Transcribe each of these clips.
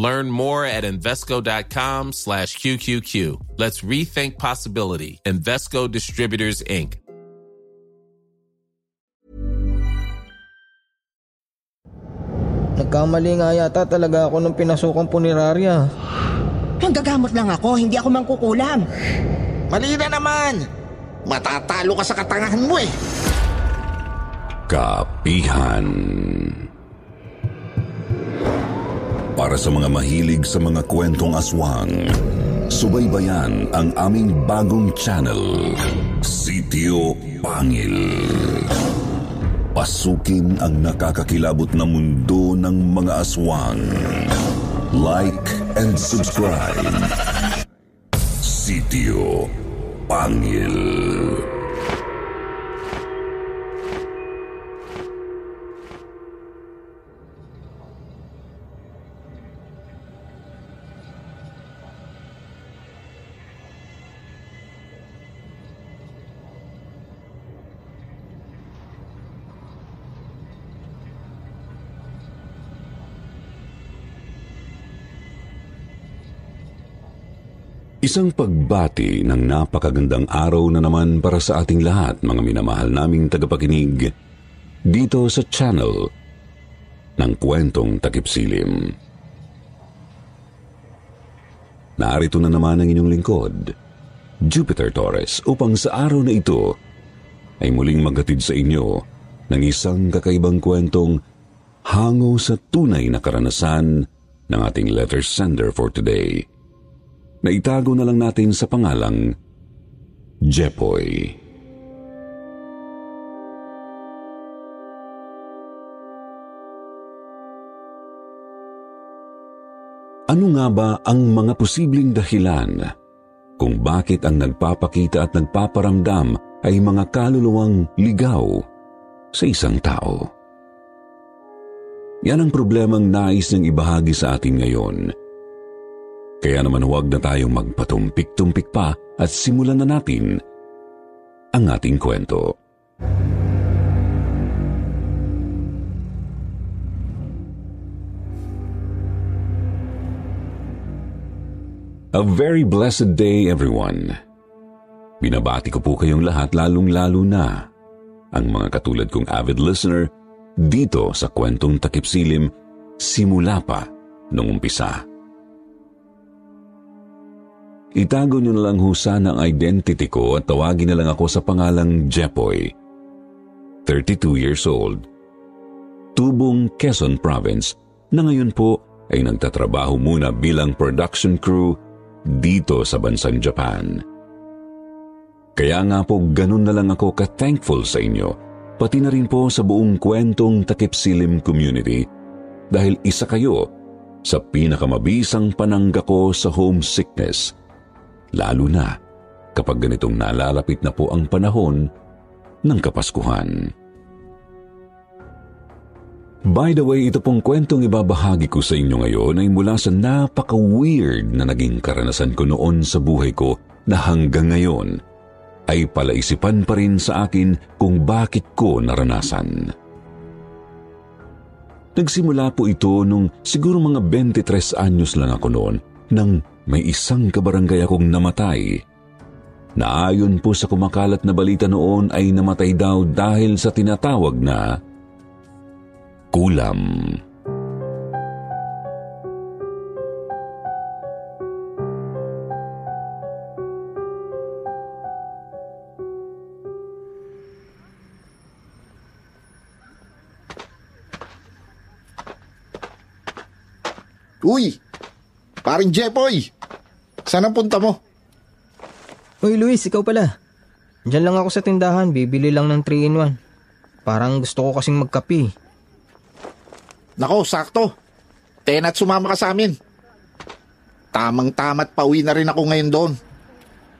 Learn more at Invesco.com slash QQQ. Let's rethink possibility. Invesco Distributors, Inc. Nagkamali nga yata talaga ako nung pinasukang punerarya. Manggagamot lang ako, hindi ako mangkukulam. Mali na naman! Matatalo ka sa katangahan mo eh! Kapihan Para sa mga mahilig sa mga kwentong aswang, subaybayan ang aming bagong channel, Sitio Pangil. Pasukin ang nakakakilabot na mundo ng mga aswang. Like and subscribe. Sitio Pangil. Isang pagbati ng napakagandang araw na naman para sa ating lahat, mga minamahal naming tagapakinig, dito sa channel ng Kwentong Takipsilim. Narito na naman ang inyong lingkod, Jupiter Torres, upang sa araw na ito ay muling maghatid sa inyo ng isang kakaibang kwentong hango sa tunay na karanasan ng ating letter sender for today na itago na lang natin sa pangalang Jepoy. Ano nga ba ang mga posibleng dahilan kung bakit ang nagpapakita at nagpaparamdam ay mga kaluluwang ligaw sa isang tao? Yan ang problemang nais niyang ibahagi sa atin ngayon – kaya naman huwag na tayong magpatumpik-tumpik pa at simulan na natin ang ating kwento. A very blessed day everyone. Binabati ko po kayong lahat lalong-lalo na ang mga katulad kong avid listener dito sa kwentong takipsilim simula pa nung umpisa. Itago niyo na lang ho sana ang identity ko at tawagin na lang ako sa pangalang Jepoy. 32 years old. Tubong Quezon Province na ngayon po ay nagtatrabaho muna bilang production crew dito sa bansang Japan. Kaya nga po ganun na lang ako ka-thankful sa inyo, pati na rin po sa buong kwentong Takipsilim community dahil isa kayo sa pinakamabisang panangga ko sa homesickness – lalo na kapag ganitong nalalapit na po ang panahon ng Kapaskuhan. By the way, ito pong kwentong ibabahagi ko sa inyo ngayon ay mula sa napaka-weird na naging karanasan ko noon sa buhay ko na hanggang ngayon ay palaisipan pa rin sa akin kung bakit ko naranasan. Nagsimula po ito nung siguro mga 23 anyos lang ako noon nang may isang kabarangay akong namatay na ayon po sa kumakalat na balita noon ay namatay daw dahil sa tinatawag na kulam. Uy! Paring Jepoy! Saan ang punta mo? Uy Luis, ikaw pala. Diyan lang ako sa tindahan, bibili lang ng 3-in-1. Parang gusto ko kasing magkapi. Nako, sakto. Tena't sumama ka sa amin. Tamang tamat pauwi na rin ako ngayon doon.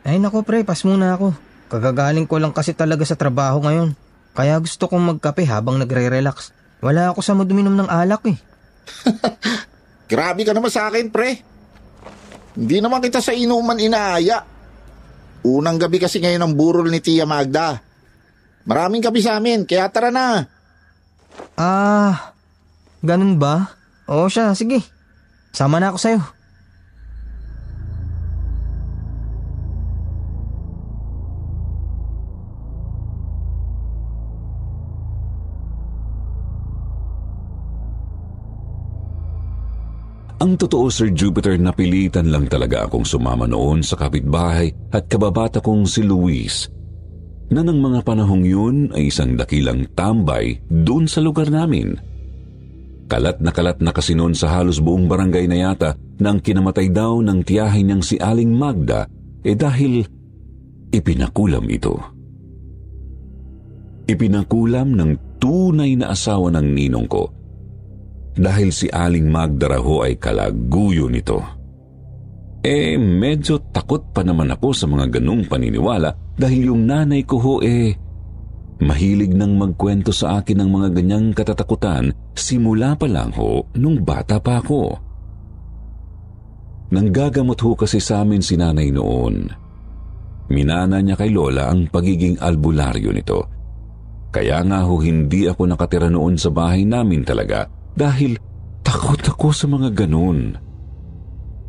Ay nako pre, pas muna ako. Kagagaling ko lang kasi talaga sa trabaho ngayon. Kaya gusto kong magkape habang nagre-relax. Wala ako sa mood uminom ng alak eh. Grabe ka naman sa akin, pre. Hindi naman kita sa inuman inaaya. Unang gabi kasi ngayon ang burol ni Tia Magda. Maraming kape sa amin, kaya tara na. Ah, ganun ba? Oo siya, sige. Sama na ako sa'yo. Ang totoo, Sir Jupiter, napilitan lang talaga akong sumama noon sa kapitbahay at kababata kong si Luis na ng mga panahong yun ay isang dakilang tambay doon sa lugar namin. Kalat na kalat na kasi noon sa halos buong barangay na yata nang kinamatay daw ng tiyahin niyang si Aling Magda eh dahil ipinakulam ito. Ipinakulam ng tunay na asawa ng ninong ko dahil si Aling Magda raho ay kalaguyo nito. Eh, medyo takot pa naman ako sa mga ganung paniniwala dahil yung nanay ko ho eh, mahilig nang magkwento sa akin ng mga ganyang katatakutan simula pa lang ho nung bata pa ako. Nanggagamot ho kasi sa amin si nanay noon. Minana niya kay Lola ang pagiging albularyo nito. Kaya nga ho hindi ako nakatira noon sa bahay namin talaga dahil takot ako sa mga ganun.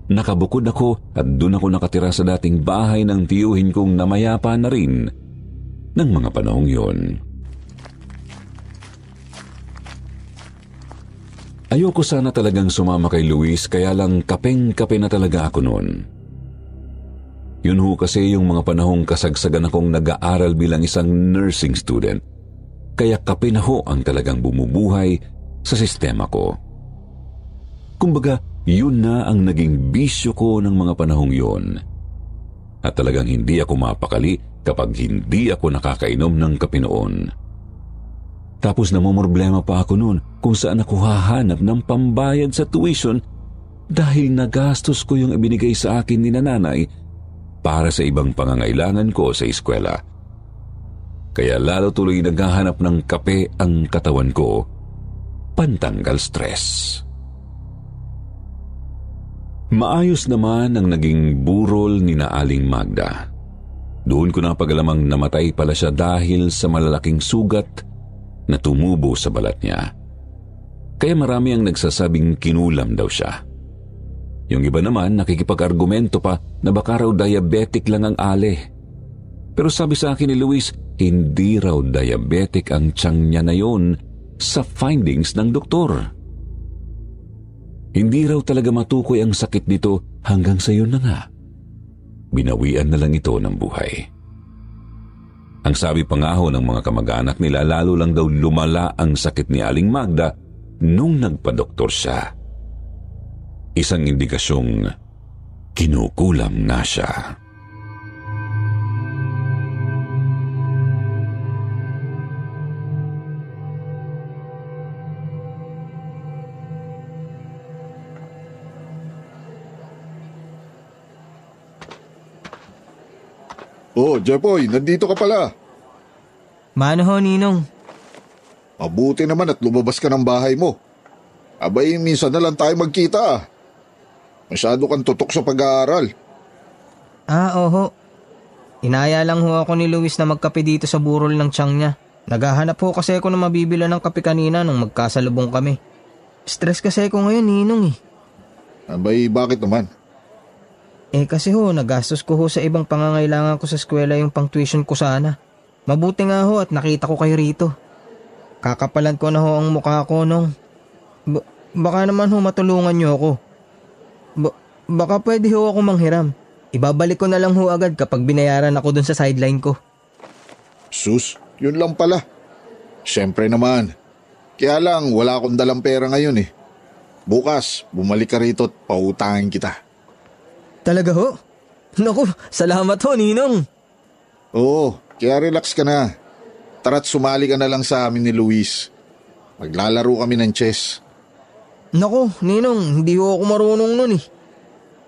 Nakabukod ako at doon ako nakatira sa dating bahay ng tiyuhin kong namayapa na rin ng mga panahong yon. Ayoko sana talagang sumama kay Luis kaya lang kapeng-kape na talaga ako noon. Yun ho kasi yung mga panahong kasagsagan akong nag-aaral bilang isang nursing student. Kaya kape na ho ang talagang bumubuhay sa sistema ko. Kumbaga, yun na ang naging bisyo ko ng mga panahong yun. At talagang hindi ako mapakali kapag hindi ako nakakainom ng kape noon. Tapos namumroblema pa ako noon kung saan ako hahanap ng pambayad sa tuition dahil nagastos ko yung ibinigay sa akin ni nanay para sa ibang pangangailangan ko sa eskwela. Kaya lalo tuloy naghahanap ng kape ang katawan ko pantanggal stress. Maayos naman ang naging burol ni Naaling Magda. Doon ko napagalamang namatay pala siya dahil sa malalaking sugat na tumubo sa balat niya. Kaya marami ang nagsasabing kinulam daw siya. Yung iba naman nakikipag-argumento pa na baka raw diabetic lang ang ale. Pero sabi sa akin ni Luis, hindi raw diabetic ang tiyang niya na yun sa findings ng doktor. Hindi raw talaga matukoy ang sakit nito hanggang sa yun na nga. Binawian na lang ito ng buhay. Ang sabi pa nga ho ng mga kamag-anak nila lalo lang daw lumala ang sakit ni Aling Magda nung nagpa-doktor siya. Isang indikasyong kinukulam na siya. Oh, Jepoy, nandito ka pala. Mano ho, Ninong? Mabuti naman at lumabas ka ng bahay mo. Abay, minsan na lang tayo magkita. Masyado kang tutok sa pag-aaral. Ah, oho. Inaya lang ho ako ni Luis na magkape dito sa burol ng tiyang niya. Naghahanap ho kasi ako na mabibila ng kape kanina nung magkasalubong kami. Stress kasi ako ngayon, Ninong eh. Abay, bakit naman? Eh kasi ho, nagastos ko ho sa ibang pangangailangan ko sa eskwela yung pang tuition ko sana. Mabuti nga ho at nakita ko kayo rito. Kakapalan ko na ho ang mukha ko nung... Ba- baka naman ho matulungan niyo ako. Ba- baka pwede ho ako manghiram. Ibabalik ko na lang ho agad kapag binayaran ako dun sa sideline ko. Sus, yun lang pala. Siyempre naman. Kaya lang, wala akong dalang pera ngayon eh. Bukas, bumalik ka rito at pautangin kita. Talaga ho? Naku, salamat ho, Ninong. Oo, kaya relax ka na. Tara't sumali ka na lang sa amin ni Luis. Maglalaro kami ng chess. Naku, Ninong, hindi ho ako marunong nun eh.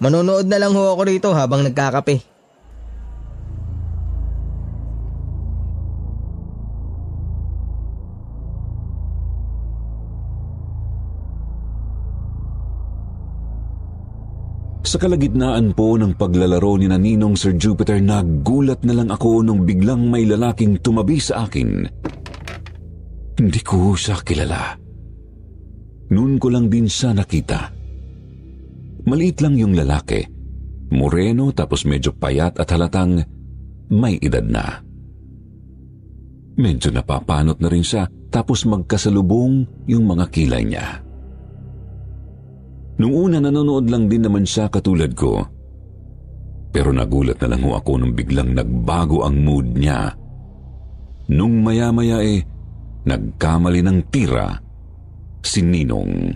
Manonood na lang ho ako rito habang nagkakape. Sa kalagitnaan po ng paglalaro ni Naninong Sir Jupiter, nagulat na lang ako nung biglang may lalaking tumabi sa akin. Hindi ko siya kilala. Noon ko lang din siya nakita. Maliit lang yung lalaki. Moreno tapos medyo payat at halatang may edad na. Medyo napapanot na rin siya tapos magkasalubong yung mga kilay niya. Nung una nanonood lang din naman siya katulad ko. Pero nagulat na lang ho ako nung biglang nagbago ang mood niya. Nung maya-maya eh, nagkamali ng tira si Ninong.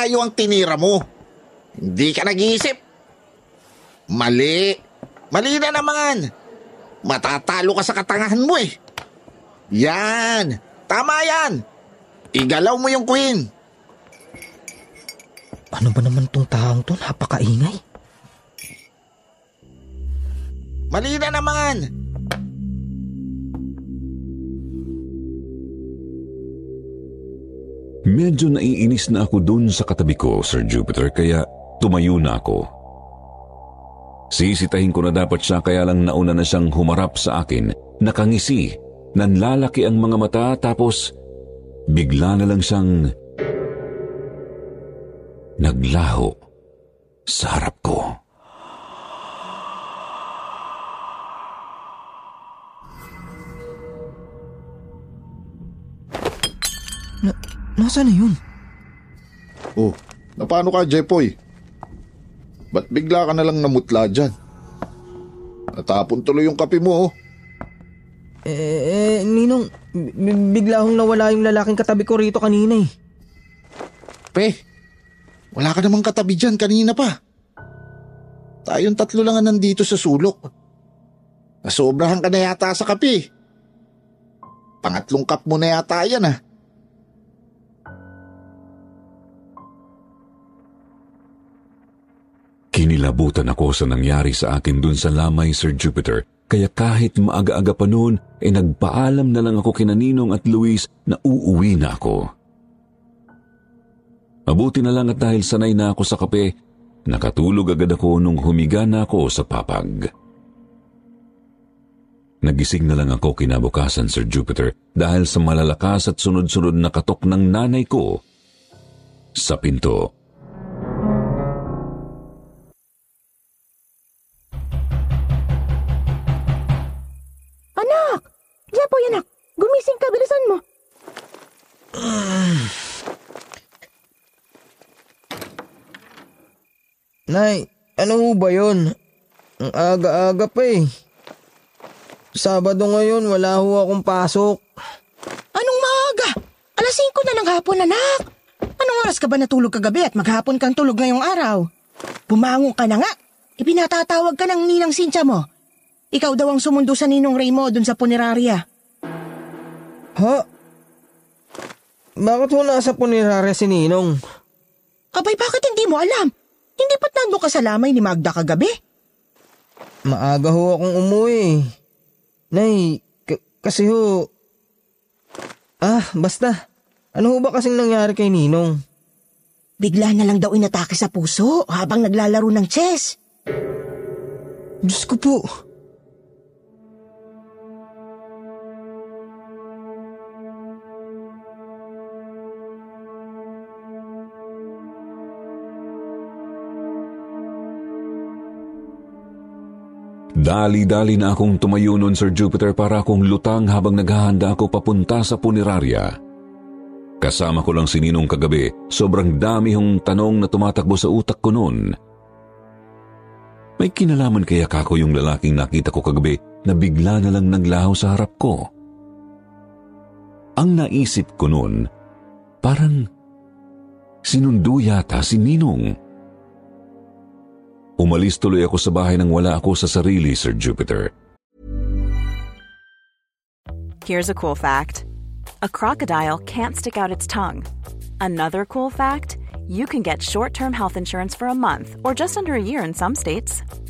Kabayo ang tinira mo. Hindi ka nag-iisip. Mali. Mali na naman. Matatalo ka sa katangahan mo eh. Yan. Tama yan. Igalaw mo yung queen. Ano ba naman tong taong to? Napakaingay. Mali na naman. Medyo naiinis na ako dun sa katabi ko, Sir Jupiter, kaya tumayo na ako. Sisitahin ko na dapat siya kaya lang nauna na siyang humarap sa akin, nakangisi, nanlalaki ang mga mata tapos bigla na lang siyang naglaho sa harap ko. Nasaan na yun? Oh, napano ka, Jepoy? Ba't bigla ka na lang namutla dyan? Natapon tuloy yung kape mo, oh. Eh, eh Ninong, b- bigla akong nawala yung lalaking katabi ko rito kanina eh. Pe, wala ka namang katabi dyan kanina pa. Tayong tatlo lang ang nandito sa sulok. Nasobrahan ka na yata sa kape. Pangatlong cup mo na yata yan ah. Kinilabutan ako sa nangyari sa akin dun sa lamay, Sir Jupiter, kaya kahit maaga-aga pa noon, ay nagpaalam na lang ako kina Ninong at Luis na uuwi na ako. Mabuti na lang at dahil sanay na ako sa kape, nakatulog agad ako nung humiga na ako sa papag. Nagising na lang ako kinabukasan, Sir Jupiter, dahil sa malalakas at sunod-sunod na katok ng nanay ko sa pinto. Anak! Jepoy, anak! Gumising ka, bilisan mo. Nay, ano ba yun? Ang aga-aga pa eh. Sabado ngayon, wala ho akong pasok. Anong maaga? Alas 5 na ng hapon, anak. Anong oras ka ba natulog kagabi at maghapon kang tulog ngayong araw? Bumangon ka na nga. Ipinatatawag ka ng ninang Cynthia mo. Ikaw daw ang sumundo sa ninong Ray mo dun sa punerarya. Ha? Bakit ho nasa punerarya si Ninong? Abay, bakit hindi mo alam? Hindi ba't nando ka sa lamay ni Magda kagabi? Maaga ho akong umuwi. Nay, k- kasi ho... Ah, basta. Ano ho ba kasing nangyari kay Ninong? Bigla na lang daw inatake sa puso habang naglalaro ng chess. Diyos ko po. Dali-dali na akong tumayo noon, Sir Jupiter, para akong lutang habang naghahanda ako papunta sa punerarya. Kasama ko lang si Ninong kagabi, sobrang dami hong tanong na tumatakbo sa utak ko noon. May kinalaman kaya kako yung lalaking nakita ko kagabi na bigla na lang naglaho sa harap ko. Ang naisip ko noon, parang sinundo yata si Ninong. Umalis tuloy ako sa bahay nang wala ako sa sarili, Sir Jupiter. Here's a cool fact a crocodile can't stick out its tongue. Another cool fact you can get short term health insurance for a month or just under a year in some states.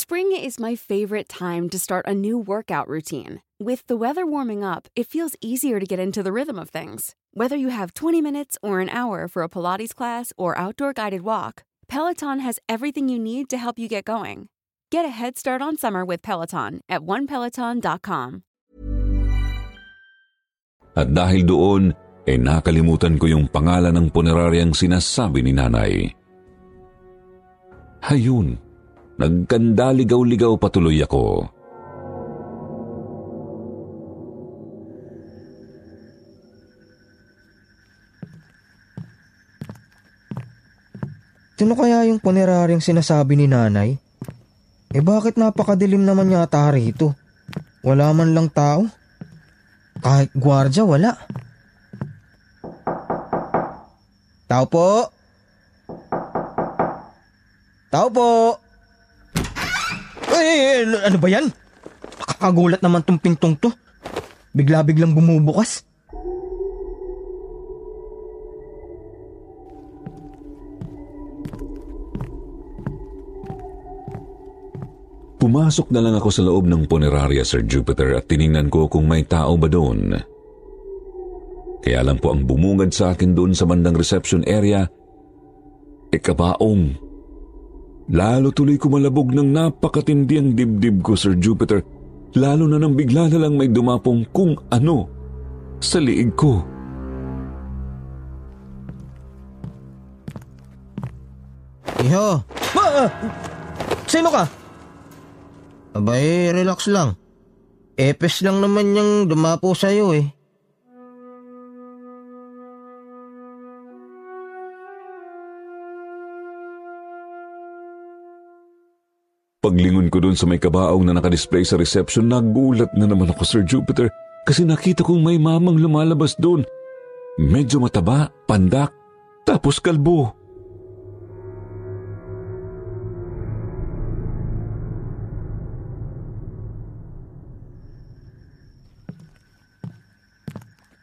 Spring is my favorite time to start a new workout routine. With the weather warming up, it feels easier to get into the rhythm of things. Whether you have 20 minutes or an hour for a Pilates class or outdoor guided walk, Peloton has everything you need to help you get going. Get a head start on summer with Peloton at onepeloton.com. At dahil doon, eh nakalimutan ko yung pangalan ng puneraryang sinasabi ni nanay. Hayun, nagkandaligaw-ligaw patuloy ako. Sino kaya yung puneraryang sinasabi ni nanay? Eh bakit napakadilim naman yata rito? Wala man lang tao. Kahit gwardya, wala. Tao po! Tao po! Ay, ano ba yan? Nakakagulat naman tong pintong to. Bigla-biglang bumubukas. Pumasok na lang ako sa loob ng punerarya, Sir Jupiter, at tiningnan ko kung may tao ba doon. Kaya lang po ang bumungad sa akin doon sa bandang reception area, e kabaong. Lalo tuloy kumalabog ng napakatindi ang dibdib ko, Sir Jupiter, lalo na nang bigla na lang may dumapong kung ano sa liig ko. Iho! Ah! Sino ka? Abay, relax lang. Epes lang naman yung dumapo sa'yo eh. Paglingon ko doon sa may kabaong na nakadisplay sa reception, nagulat na naman ako, Sir Jupiter, kasi nakita kong may mamang lumalabas doon. Medyo mataba, pandak, tapos kalbo.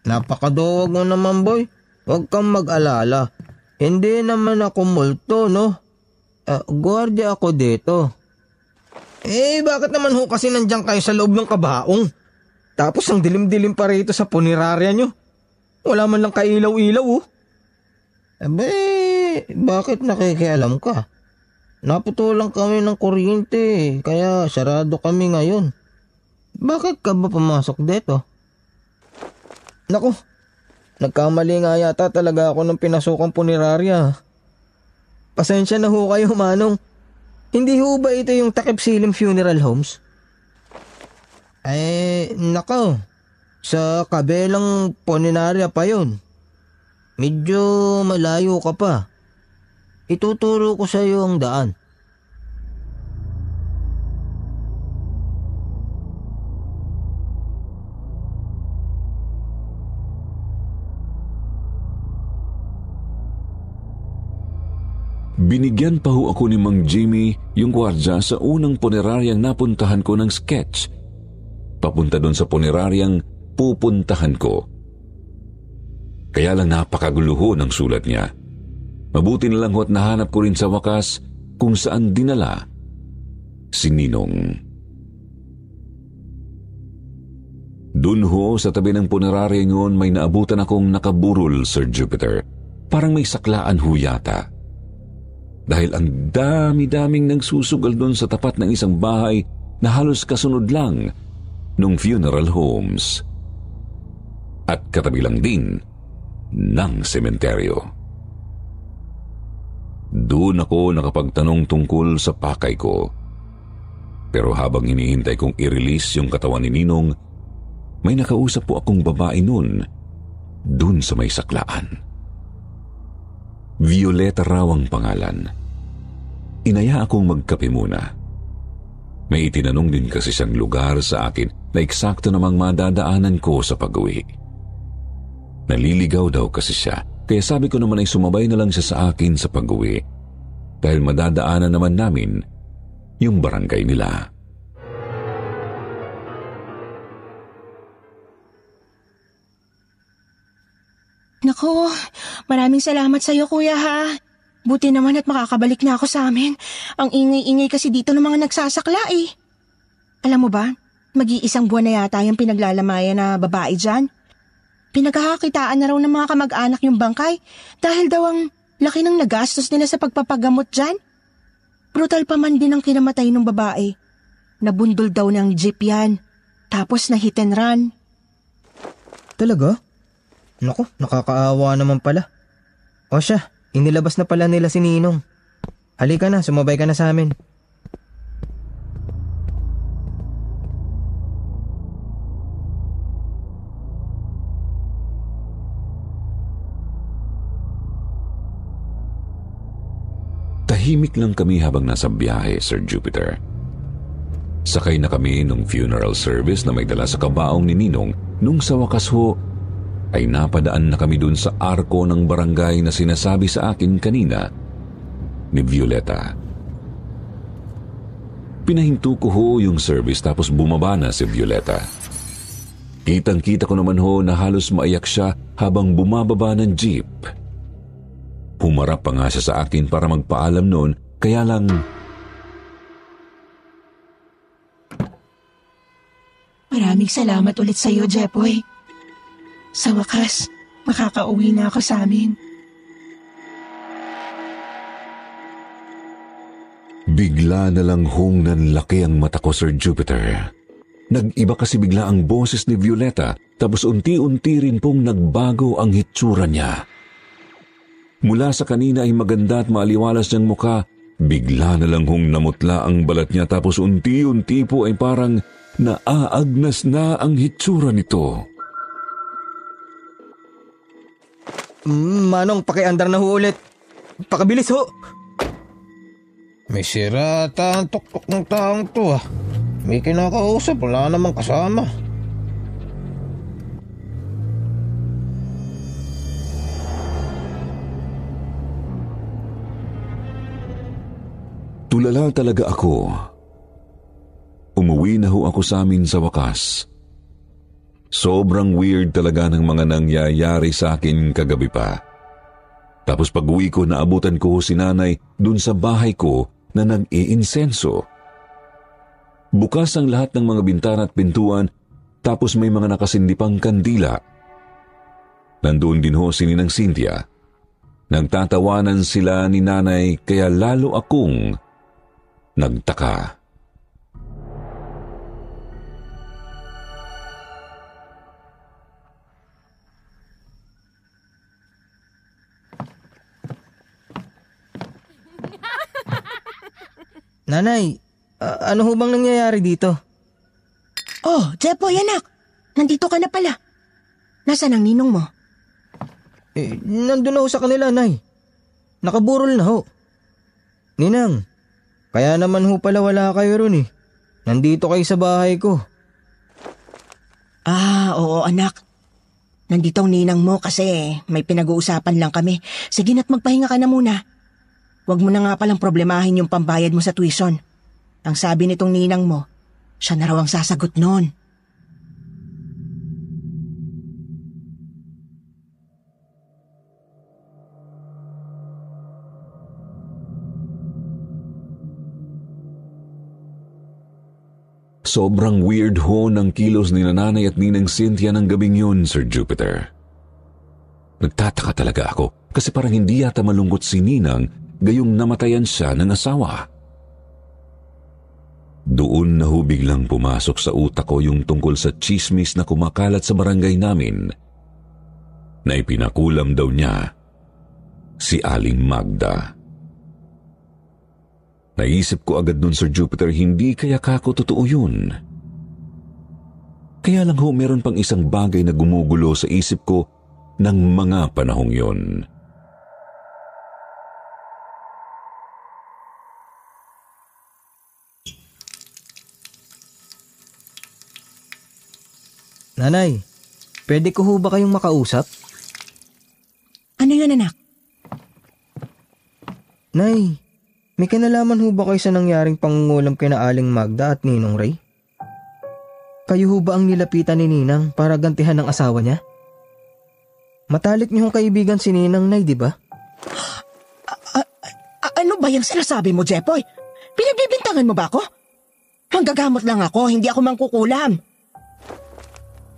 Napakaduwag mo naman boy. Huwag kang mag-alala. Hindi naman ako multo, no? Uh, gwardiya ako dito. Eh, bakit naman ho kasi nandiyan kayo sa loob ng kabaong? Tapos ang dilim-dilim pa rito sa punerarya nyo. Wala man lang kailaw-ilaw, oh. Abe, bakit nakikialam ka? Naputulan kami ng kuryente, kaya sarado kami ngayon. Bakit ka ba pumasok dito? Naku, nagkamali nga yata talaga ako ng pinasukang punerarya. Pasensya na ho kayo, Manong. Hindi ho ba ito yung Takip Silim Funeral Homes? Eh, nako. Sa kabelang punerarya pa yon. Medyo malayo ka pa. Ituturo ko sa iyo ang daan. Binigyan pa ho ako ni Mang Jimmy yung kwardya sa unang puneraryang napuntahan ko ng sketch. Papunta doon sa puneraryang pupuntahan ko. Kaya lang napakaguluho ng sulat niya. Mabuti na lang ho't nahanap ko rin sa wakas kung saan dinala si Ninong. Doon ho sa tabi ng punerarya ngayon may naabutan akong nakaburol, Sir Jupiter. Parang may saklaan ho yata dahil ang dami-daming nagsusugal doon sa tapat ng isang bahay na halos kasunod lang nung funeral homes. At katabi lang din ng sementeryo. Doon ako nakapagtanong tungkol sa pakay ko. Pero habang hinihintay kong i-release yung katawan ni Ninong, may nakausap po akong babae noon doon sa may saklaan. Violeta raw ang pangalan. Inaya akong magkape muna. May itinanong din kasi siyang lugar sa akin na eksakto namang madadaanan ko sa pag-uwi. Naliligaw daw kasi siya. Kaya sabi ko naman ay sumabay na lang siya sa akin sa pag-uwi. Dahil madadaanan naman namin yung barangay nila. Nako, maraming salamat sa iyo kuya ha. Buti naman at makakabalik na ako sa amin. Ang ingay-ingay kasi dito ng mga nagsasakla eh. Alam mo ba, mag-iisang buwan na yata yung pinaglalamayan na babae dyan. Pinagkakakitaan na raw ng mga kamag-anak yung bangkay dahil daw ang laki ng nagastos nila sa pagpapagamot dyan. Brutal pa man din ang kinamatay ng babae. Nabundol daw ng jeep yan. Tapos na hit and run. Talaga? Naku, nakakaawa naman pala. O siya, inilabas na pala nila si Ninong. Halika na, sumabay ka na sa amin. Tahimik lang kami habang nasa biyahe, Sir Jupiter. Sakay na kami nung funeral service na may dala sa kabaong ni Ninong nung sa wakas ho ay napadaan na kami dun sa arko ng barangay na sinasabi sa akin kanina ni Violeta. Pinahinto ko ho yung service tapos bumaba na si Violeta. Kitang kita ko naman ho na halos maiyak siya habang bumababa ng jeep. Humarap pa nga siya sa akin para magpaalam noon, kaya lang... Maraming salamat ulit sa iyo, Jepoy. Sa wakas, makakauwi na ako sa amin. Bigla na lang hong nanlaki ang mata ko, Sir Jupiter. Nag-iba kasi bigla ang boses ni Violeta, tapos unti-unti rin pong nagbago ang hitsura niya. Mula sa kanina ay maganda at maaliwalas niyang muka, bigla na lang hong namutla ang balat niya tapos unti-unti po ay parang naaagnas na ang hitsura nito. Manong, pakiandar na ho ulit. Pakabilis ho. May sira ata ang tuktok ng taong to ah. May kinakausap, wala namang kasama. Tulala talaga ako. Umuwi na ho ako sa amin sa wakas. Sobrang weird talaga ng mga nangyayari sa akin kagabi pa. Tapos pag uwi ko, naabutan ko si nanay dun sa bahay ko na nag-iinsenso. Bukas ang lahat ng mga bintana at pintuan tapos may mga nakasindipang kandila. Nandoon din ho si Ninang Cynthia. Nagtatawanan sila ni nanay kaya lalo akong nagtaka. Nanay, a- ano ho bang nangyayari dito? Oh, Jepoy anak. Nandito ka na pala. Nasaan ang ninong mo? Eh, nandun na ho sa kanila, Nay. Nakaburol na ho. Ninang, kaya naman ho pala wala kayo ron eh. Nandito kayo sa bahay ko. Ah, oo anak. Nandito ang ninang mo kasi may pinag-uusapan lang kami. Sige na't magpahinga ka na muna. Huwag mo na nga palang problemahin yung pambayad mo sa tuition. Ang sabi nitong ninang mo, siya na raw ang sasagot noon. Sobrang weird ho ng kilos ni nanay at ninang Cynthia ng gabing yun, Sir Jupiter. Nagtataka talaga ako kasi parang hindi yata malungkot si Ninang gayong namatayan siya ng asawa. Doon na ho biglang pumasok sa utak ko yung tungkol sa chismis na kumakalat sa barangay namin na ipinakulam daw niya si Aling Magda. Naisip ko agad nun, Sir Jupiter, hindi kaya kako totoo yun. Kaya lang ho, meron pang isang bagay na gumugulo sa isip ko ng mga panahong yon. Nanay, pwede ko ho ba kayong makausap? yun, anak? Nay, may kanalaman ho ba kayo sa nangyaring pangungulam kina Aling Magda at Ninong Ray? Kayo ho ba ang nilapitan ni Ninang para gantihan ng asawa niya? Matalik niyo kaibigan si Ninang, Nay, di ba? Ano ba yung sinasabi mo, Jepoy? Pinagbibintangan mo ba ako? Manggagamot lang ako, hindi ako mangkukulam.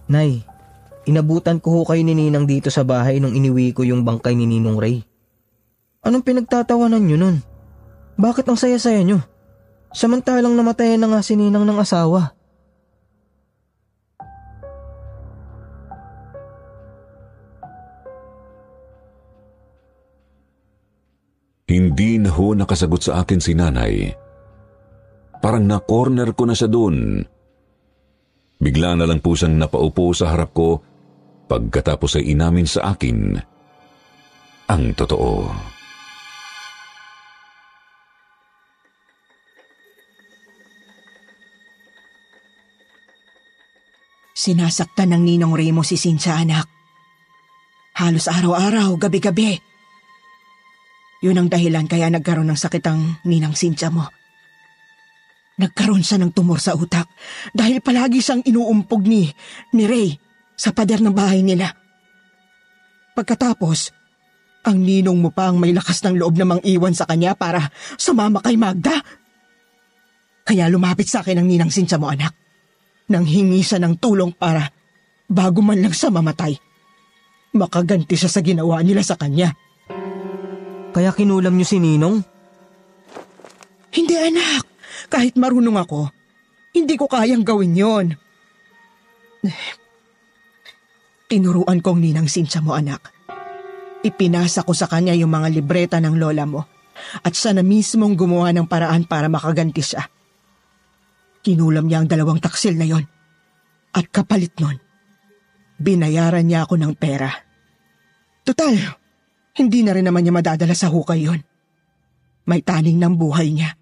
Nay, inabutan ko ho kayo ni Ninang dito sa bahay nung iniwi ko yung bangkay ni Ninong Ray. Anong pinagtatawanan nyo nun? Bakit ang saya-saya nyo? Samantalang namatayan na nga si Ninang ng asawa. Hindi na ho nakasagot sa akin si nanay. Parang na-corner ko na siya doon. Bigla na lang po siyang napaupo sa harap ko pagkatapos ay inamin sa akin ang totoo. Sinasaktan ng ninong Remo si Cynthia, anak. Halos araw-araw, gabi-gabi. Yun ang dahilan kaya nagkaroon ng sakit ang ninang Cynthia mo. Nagkaroon siya ng tumor sa utak dahil palagi siyang inuumpog ni, ni Ray sa pader ng bahay nila. Pagkatapos, ang ninong mo pa ang may lakas ng loob namang iwan sa kanya para sumama kay Magda. Kaya lumapit sa akin ang ninang Cynthia mo anak. Nang hingi siya ng tulong para bago man lang siya mamatay. Makaganti siya sa ginawa nila sa kanya. Kaya kinulam nyo si Ninong? Hindi anak, kahit marunong ako, hindi ko kayang gawin yon. Tinuruan kong ninang Cynthia mo anak. Ipinasa ko sa kanya yung mga libreta ng lola mo at siya na mismong gumawa ng paraan para makaganti siya. Kinulam niya ang dalawang taksil na yon. At kapalit nun, binayaran niya ako ng pera. Total, hindi na rin naman niya madadala sa hukay yon. May taning ng buhay niya.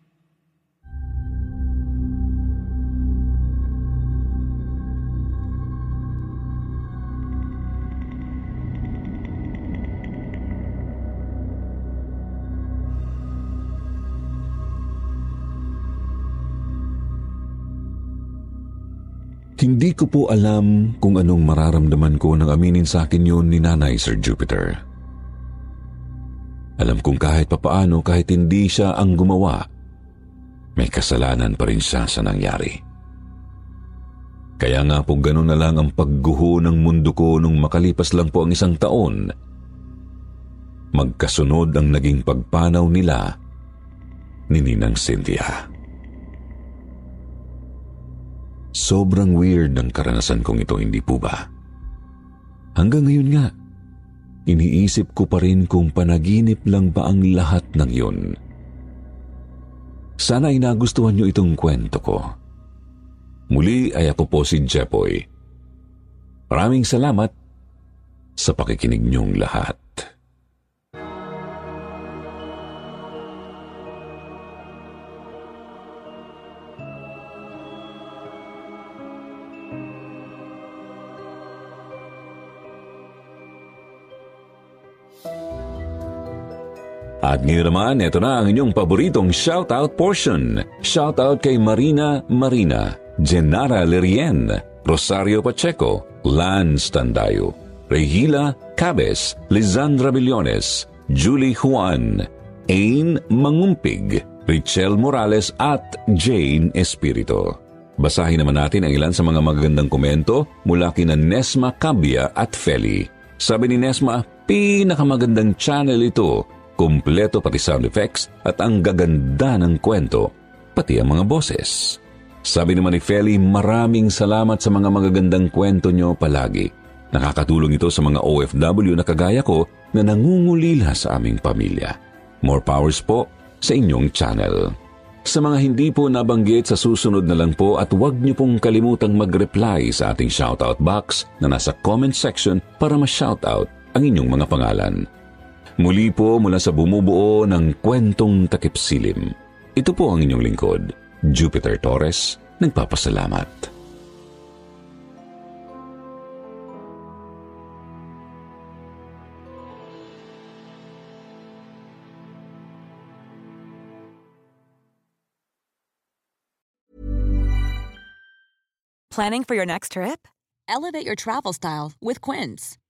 Hindi ko po alam kung anong mararamdaman ko nang aminin sa akin yun ni Nanay Sir Jupiter. Alam kong kahit papaano kahit hindi siya ang gumawa, may kasalanan pa rin siya sa nangyari. Kaya nga po ganun na lang ang pagguho ng mundo ko nung makalipas lang po ang isang taon. Magkasunod ang naging pagpanaw nila ni Ninang Cynthia. Sobrang weird ng karanasan kong ito, hindi po ba? Hanggang ngayon nga, iniisip ko pa rin kung panaginip lang ba ang lahat ng yun. Sana ay nagustuhan niyo itong kwento ko. Muli ay ako po si Jepoy. Maraming salamat sa pakikinig niyong lahat. At ngayon naman, ito na ang inyong paboritong shoutout portion. Shoutout kay Marina Marina, Genara Lerien, Rosario Pacheco, Lance Tandayo, Regila Cabes, Lizandra Billones, Julie Juan, Ain Mangumpig, Richel Morales at Jane Espirito. Basahin naman natin ang ilan sa mga magagandang komento mula kina Nesma Cabia at Feli. Sabi ni Nesma, pinakamagandang channel ito Kumpleto pati sound effects at ang gaganda ng kwento, pati ang mga boses. Sabi naman ni Feli, maraming salamat sa mga magagandang kwento nyo palagi. Nakakatulong ito sa mga OFW na kagaya ko na nangungulila sa aming pamilya. More powers po sa inyong channel. Sa mga hindi po nabanggit sa susunod na lang po at huwag niyo pong kalimutang mag-reply sa ating shoutout box na nasa comment section para ma-shoutout ang inyong mga pangalan. Muli po mula sa bumubuo ng kwentong takip silim. Ito po ang inyong lingkod, Jupiter Torres, nagpapasalamat. Planning for your next trip? Elevate your travel style with Quince.